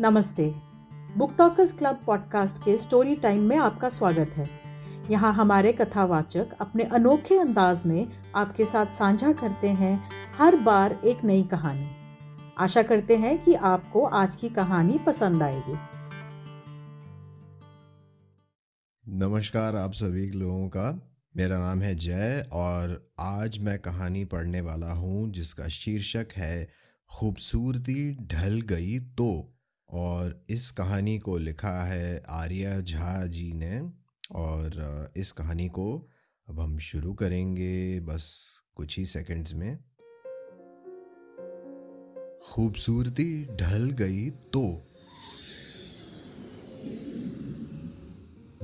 नमस्ते। Book talkers club podcast के story time में आपका स्वागत है। यहाँ हमारे कथावाचक अपने अनोखे अंदाज में आपके साथ साझा करते हैं हर बार एक नई कहानी। आशा करते हैं कि आपको आज की कहानी पसंद आएगी। नमस्कार आप सभी लोगों का। मेरा नाम है जय और आज मैं कहानी पढ़ने वाला हूँ जिसका शीर्षक है, खूबसूरती ढल गई तो। और इस कहानी को लिखा है आर्या झा जी ने और इस कहानी को अब हम शुरू करेंगे बस कुछ ही सेकंड्स में। खूबसूरती ढल गई तो।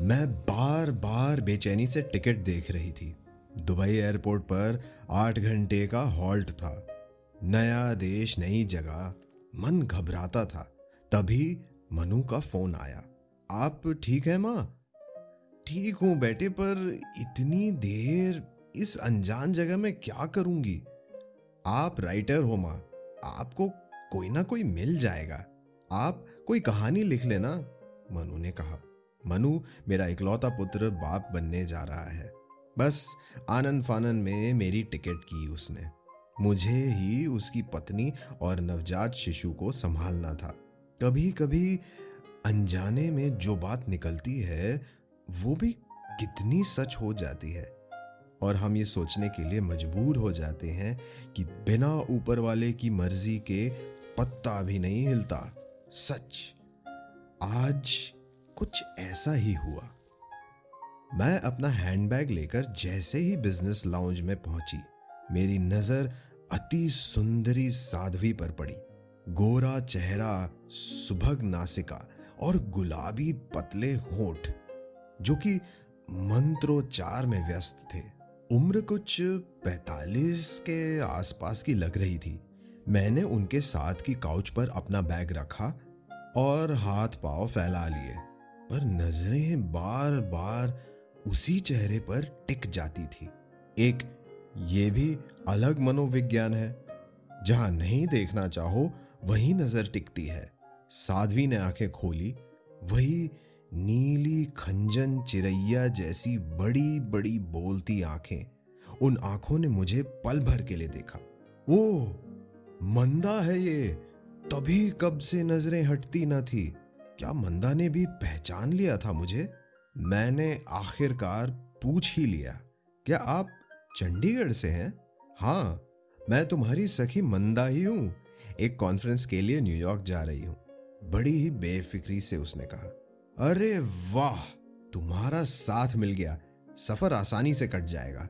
मैं बार बार बेचैनी से टिकट देख रही थी। दुबई एयरपोर्ट पर आठ घंटे का हॉल्ट था। नया देश, नई जगह। मन घबराता था। तभी मनु का फ़ोन आया। आप ठीक है माँ? ठीक हूँ बेटे, पर इतनी देर इस अनजान जगह में क्या करूँगी? आप राइटर हो माँ। आपको कोई ना कोई मिल जाएगा। आप कोई कहानी लिख लेना, मनु ने कहा। मनु, मेरा इकलौता पुत्र बाप बनने जा रहा है। बस आनंद फानन में मेरी टिकट की उसने। मुझे ही उसकी पत्नी और नवजात शिशु को संभालना था। कभी कभी अनजाने में जो बात निकलती है, वो भी कितनी सच हो जाती है। और हम ये सोचने के लिए मजबूर हो जाते हैं कि बिना ऊपर वाले की मर्ज़ी के पत्ता भी नहीं हिलता। सच, आज कुछ ऐसा ही हुआ। मैं अपना हैंडबैग लेकर जैसे ही बिज़नेस लाउंज में पहुँची, मेरी नज़र अति सुंदरी साध्वी पर पड़ी। गोरा चेहरा, सुभग नासिका और गुलाबी पतले होठ, जो कि मंत्रोच्चार में व्यस्त थे। उम्र कुछ पैतालीस के आसपास की लग रही थी। मैंने उनके साथ की काउच पर अपना बैग रखा और हाथ पाव फैला लिए, पर नज़रें बार बार उसी चेहरे पर टिक जाती थी। एक ये भी अलग मनोविज्ञान है, जहाँ नहीं देखना चाहो वही नज़र टिकती है। साध्वी ने आँखें खोली। वही नीली खंजन चिरैया जैसी बड़ी बड़ी बोलती आँखें। उन आँखों ने मुझे पल भर के लिए देखा। ओ मंदा है ये। तभी कब से नज़रें हटती न थी। क्या मंदा ने भी पहचान लिया था मुझे? मैंने आखिरकार पूछ ही लिया। क्या आप चंडीगढ़ से हैं? हाँ मैं तुम्हारी सखी मंदा ही हूँ। एक कॉन्फ्रेंस के लिए न्यूयॉर्क जा रही हूँ। बड़ी ही बेफिक्री से उसने कहा, अरे वाह, तुम्हारा साथ मिल गया। सफ़र आसानी से कट जाएगा।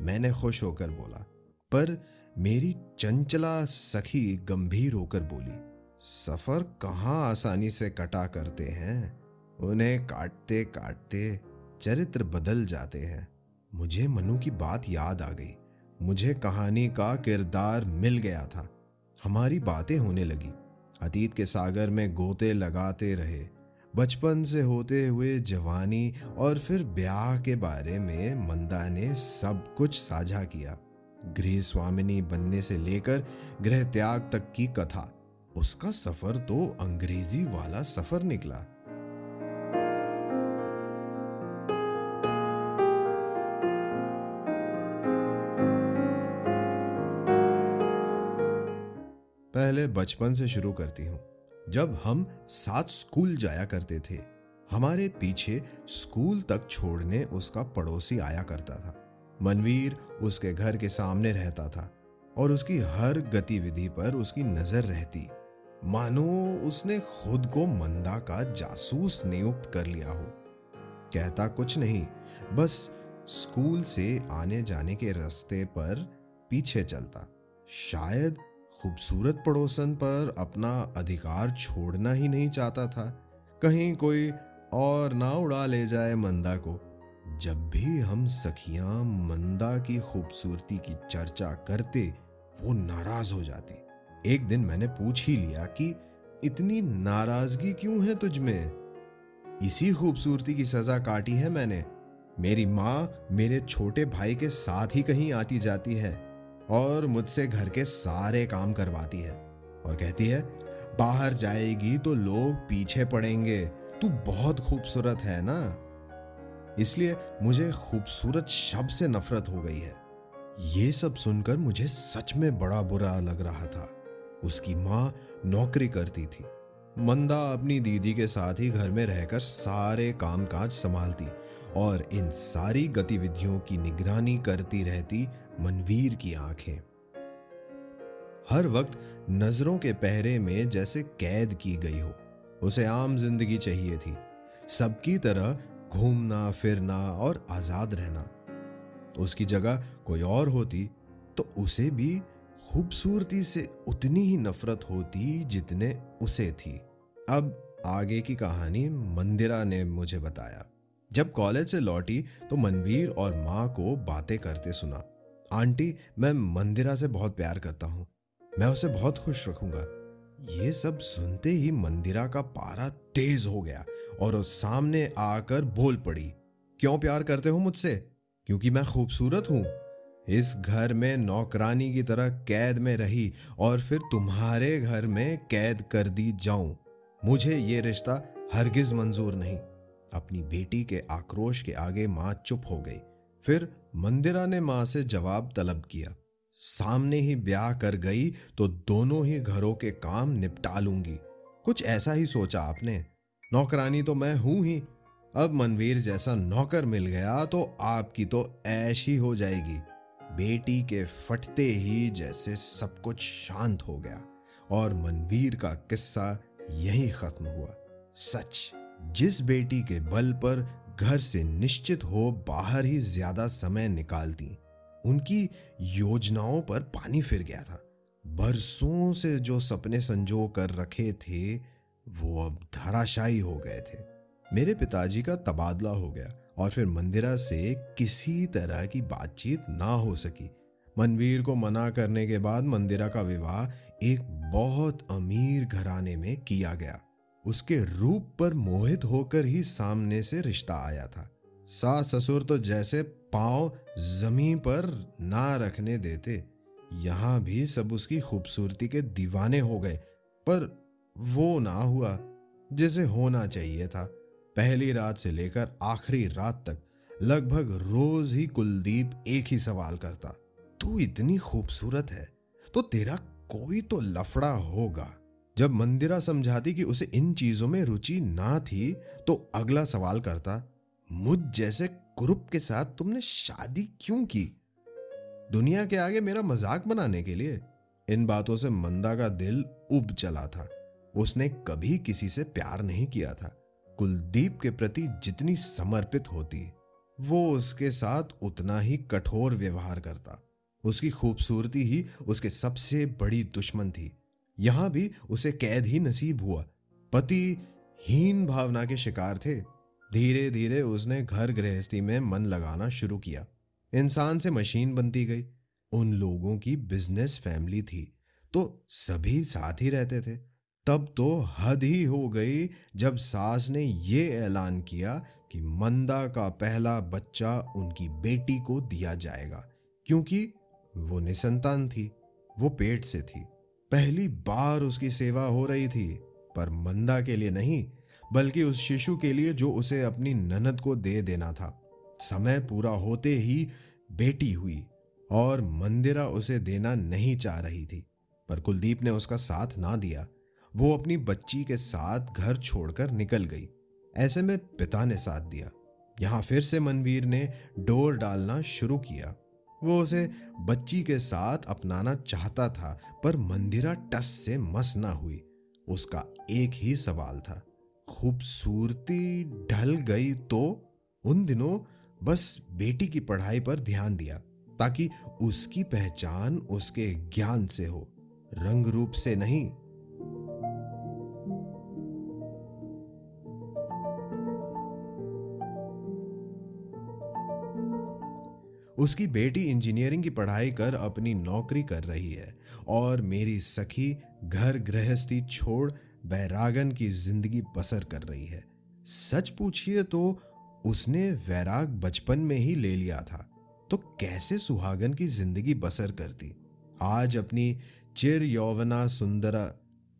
मैंने खुश होकर बोला, पर मेरी चंचला सखी गंभीर होकर बोली, सफ़र कहाँ आसानी से कटा करते हैं? उन्हें काटते काटते चरित्र बदल जाते हैं। मुझे मनु की बात याद आ गई। मुझे कहानी का किरदार मिल गया था। हमारी बातें होने लगी। अतीत के सागर में गोते लगाते रहे। बचपन से होते हुए जवानी और फिर ब्याह के बारे में मंदा ने सब कुछ साझा किया। गृह स्वामिनी बनने से लेकर गृह त्याग तक की कथा। उसका सफ़र तो अंग्रेज़ी वाला सफ़र निकला। पहले बचपन से शुरू करती हूँ। जब हम साथ स्कूल जाया करते थे, हमारे पीछे स्कूल तक छोड़ने उसका पड़ोसी आया करता था। मनवीर उसके घर के सामने रहता था और उसकी हर गतिविधि पर उसकी नज़र रहती। मानो उसने खुद को मंदा का जासूस नियुक्त कर लिया हो। कहता कुछ नहीं, बस स्कूल से आने जाने के रास्ते पर पीछे चलता। शायद खूबसूरत पड़ोसन पर अपना अधिकार छोड़ना ही नहीं चाहता था। कहीं कोई और ना उड़ा ले जाए मंदा को। जब भी हम सखियाँ मंदा की खूबसूरती की चर्चा करते, वो नाराज़ हो जाती। एक दिन मैंने पूछ ही लिया कि, इतनी नाराज़गी क्यों है तुझ में इसी खूबसूरती की सजा काटी है मैंने। मेरी माँ मेरे छोटे भाई के साथ ही कहीं आती जाती है। और मुझसे घर के सारे काम करवाती है और कहती है, बाहर जाएगी तो लोग पीछे पड़ेंगे। तू बहुत खूबसूरत है ना? इसलिए मुझे खूबसूरत शब्द से नफरत हो गई है। ये सब सुनकर मुझे सच में बड़ा बुरा लग रहा था। उसकी माँ नौकरी करती थी। मंदा अपनी दीदी के साथ ही घर में रहकर सारे कामकाज संभालती और इन सारी गतिविधियों की निगरानी करती रहती मनवीर की आँखें। हर वक्त नज़रों के पहरे में जैसे कैद की गई हो, उसे आम ज़िंदगी चाहिए थी। सबकी तरह घूमना, फिरना और आज़ाद रहना। उसकी जगह कोई और होती तो उसे भी खूबसूरती से उतनी ही नफरत होती जितने उसे थी। अब आगे की कहानी मंदिरा ने मुझे बताया। जब कॉलेज से लौटी तो मनवीर और माँ को बातें करते सुना। आंटी, मैं मंदिरा से बहुत प्यार करता हूँ। मैं उसे बहुत खुश रखूँगा। ये सब सुनते ही मंदिरा का पारा तेज हो गया और उस सामने आकर बोल पड़ी, क्यों प्यार करते हो मुझसे? क्योंकि मैं खूबसूरत हूँ। इस घर में नौकरानी की तरह कैद में रही और फिर तुम्हारे घर में कैद कर दी जाऊँ। मुझे ये रिश्ता हरगिज मंजूर नहीं। अपनी बेटी के आक्रोश के आगे माँ चुप हो गई। फिर मंदिरा ने माँ से जवाब तलब किया, सामने ही ब्याह कर गई तो दोनों ही घरों के काम निपटा लूँगी। कुछ ऐसा ही सोचा आपने। नौकरानी तो मैं हूँ ही। अब मनवीर जैसा नौकर मिल गया तो आपकी तो ऐश ही हो जाएगी। बेटी के फटते ही जैसे सब कुछ शांत हो गया और मनवीर का किस्सा यही खत्म हुआ। सच, जिस बेटी के बल पर घर से निश्चित हो बाहर ही ज़्यादा समय निकालती। उनकी योजनाओं पर पानी फिर गया था। बरसों से जो सपने संजो कर रखे थे, वो अब धराशायी हो गए थे। मेरे पिताजी का तबादला हो गया और फिर मंदिरा से किसी तरह की बातचीत ना हो सकी। मनवीर को मना करने के बाद मंदिरा का विवाह एक बहुत अमीर घराने में किया गया। उसके रूप पर मोहित होकर ही सामने से रिश्ता आया था। सास ससुर तो जैसे पाँव ज़मीन पर ना रखने देते, यहाँ भी सब उसकी खूबसूरती के दीवाने हो गए, पर वो ना हुआ जिसे होना चाहिए था। पहली रात से लेकर आखिरी रात तक लगभग रोज ही कुलदीप एक ही सवाल करता, तू इतनी खूबसूरत है तो तेरा कोई तो लफड़ा होगा। जब मंदिरा समझाती कि उसे इन चीज़ों में रुचि ना थी तो अगला सवाल करता, मुझ जैसे कुरुप के साथ तुमने शादी क्यों की? दुनिया के आगे मेरा मज़ाक बनाने के लिए? इन बातों से मंदा का दिल उब चला था। उसने कभी किसी से प्यार नहीं किया था। कुलदीप के प्रति जितनी समर्पित होती, वो उसके साथ उतना ही कठोर व्यवहार करता। उसकी खूबसूरती ही उसके सबसे बड़ी दुश्मन थी। यहाँ भी उसे कैद ही नसीब हुआ। पति हीन भावना के शिकार थे। धीरे धीरे उसने घर गृहस्थी में मन लगाना शुरू किया। इंसान से मशीन बनती गई। उन लोगों की बिज़नेस फैमिली थी। तो सभी साथ ही रहते थे। तब तो हद ही हो गई जब सास ने ये ऐलान किया कि मंदा का पहला बच्चा उनकी बेटी को दिया जाएगा। क्योंकि वो निसंतान थी। वो पेट से थी। पहली बार उसकी सेवा हो रही थी, पर मंदा के लिए नहीं, बल्कि उस शिशु के लिए जो उसे अपनी ननद को दे देना था। समय पूरा होते ही बेटी हुई और मंदिरा उसे देना नहीं चाह रही थी, पर कुलदीप ने उसका साथ ना दिया। वो अपनी बच्ची के साथ घर छोड़कर निकल गई। ऐसे में पिता ने साथ दिया। यहाँ फिर से मनवीर ने डोर डालना शुरू किया। वो उसे बच्ची के साथ अपनाना चाहता था, पर मंदिरा टस से मस ना हुई। उसका एक ही सवाल था, खूबसूरती ढल गई तो? उन दिनों बस बेटी की पढ़ाई पर ध्यान दिया, ताकि उसकी पहचान उसके ज्ञान से हो। रंग रूप से नहीं उसकी बेटी इंजीनियरिंग की पढ़ाई कर अपनी नौकरी कर रही है और मेरी सखी घर गृहस्थी छोड़ बैरागन की ज़िंदगी बसर कर रही है। सच पूछिए तो उसने वैराग बचपन में ही ले लिया था। तो कैसे सुहागन की ज़िंदगी बसर करती? आज अपनी चिर यौवना सुंदरा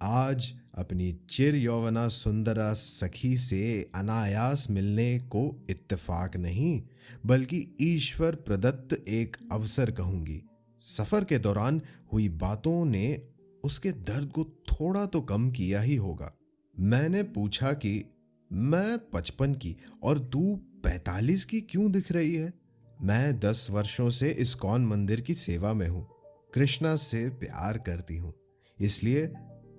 आज अपनी चिर यौवना सुंदरा सखी से अनायास मिलने को इत्तेफाक नहीं, बल्कि ईश्वर प्रदत्त एक अवसर कहूँगी। सफ़र के दौरान हुई बातों ने उसके दर्द को थोड़ा तो कम किया ही होगा। मैंने पूछा कि, मैं पचपन की और तू पैतालीस की क्यों दिख रही है? मैं दस वर्षों से इस कौन मंदिर की सेवा में हूँ। कृष्णा से प्यार करती हूँ। इसलिए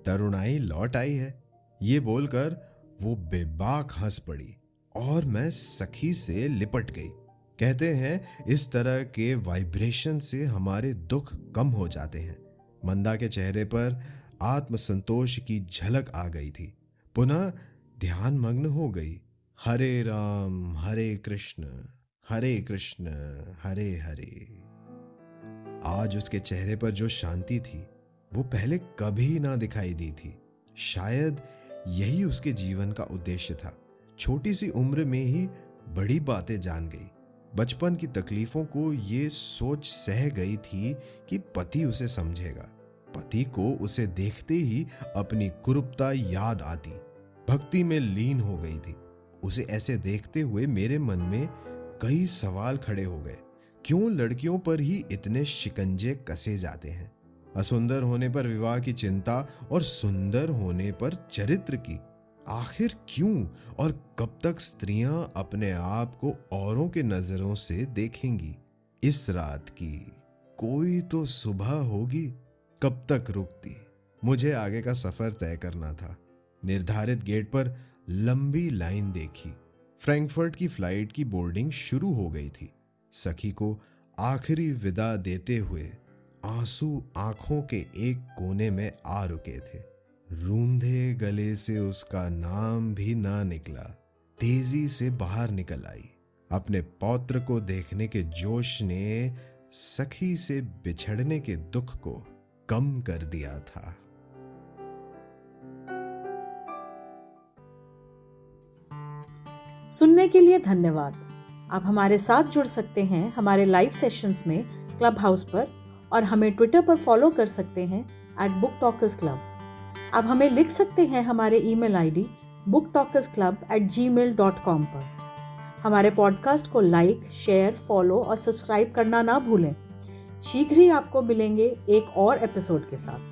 तरुणाई लौट आई है। ये बोलकर वो बेबाक हंस पड़ी और मैं सखी से लिपट गई। कहते हैं, इस तरह के वाइब्रेशन से हमारे दुख कम हो जाते हैं। मंदा के चेहरे पर आत्मसंतोष की झलक आ गई थी। पुनः ध्यान मग्न हो गई। हरे राम, हरे कृष्ण हरे कृष्ण, हरे हरे। आज उसके चेहरे पर जो शांति थी वो पहले कभी ना दिखाई दी थी। शायद यही उसके जीवन का उद्देश्य था। छोटी सी उम्र में ही बड़ी बातें जान गई। बचपन की तकलीफों को ये सोच सह गई थी कि पति उसे समझेगा। पति को उसे देखते ही अपनी कुरूपता याद आती। भक्ति में लीन हो गई थी। उसे ऐसे देखते हुए मेरे मन में कई सवाल खड़े हो गए। क्यों लड़कियों पर ही इतने शिकंजे कसे जाते हैं? असुंदर होने पर विवाह की चिंता और सुंदर होने पर चरित्र की। आखिर क्यों? और कब तक स्त्रियाँ अपने आप को औरों के नज़रों से देखेंगी? इस रात की कोई तो सुबह होगी, कब तक रुकती? मुझे आगे का सफ़र तय करना था। निर्धारित गेट पर लंबी लाइन देखी। फ्रैंकफर्ट की फ़्लाइट की बोर्डिंग शुरू हो गई थी। सखी को आखिरी विदा देते हुए आँसू आँखों के एक कोने में आ रुके थे। रूंधे गले से उसका नाम भी ना निकला। तेज़ी से बाहर निकल आई। अपने पौत्र को देखने के जोश ने सखी से बिछड़ने के दुख को कम कर दिया था। सुनने के लिए धन्यवाद। आप हमारे साथ जुड़ सकते हैं हमारे लाइव सेशंस में क्लब हाउस पर। और हमें ट्विटर पर फॉलो कर सकते हैं एट बुक टॉकर्स क्लब आप हमें लिख सकते हैं हमारे email ID book talkers club at Gmail dot com पर. हमारे पॉडकास्ट को लाइक शेयर फॉलो और सब्सक्राइब करना ना भूलें. शीघ्र ही आपको मिलेंगे एक और एपिसोड के साथ.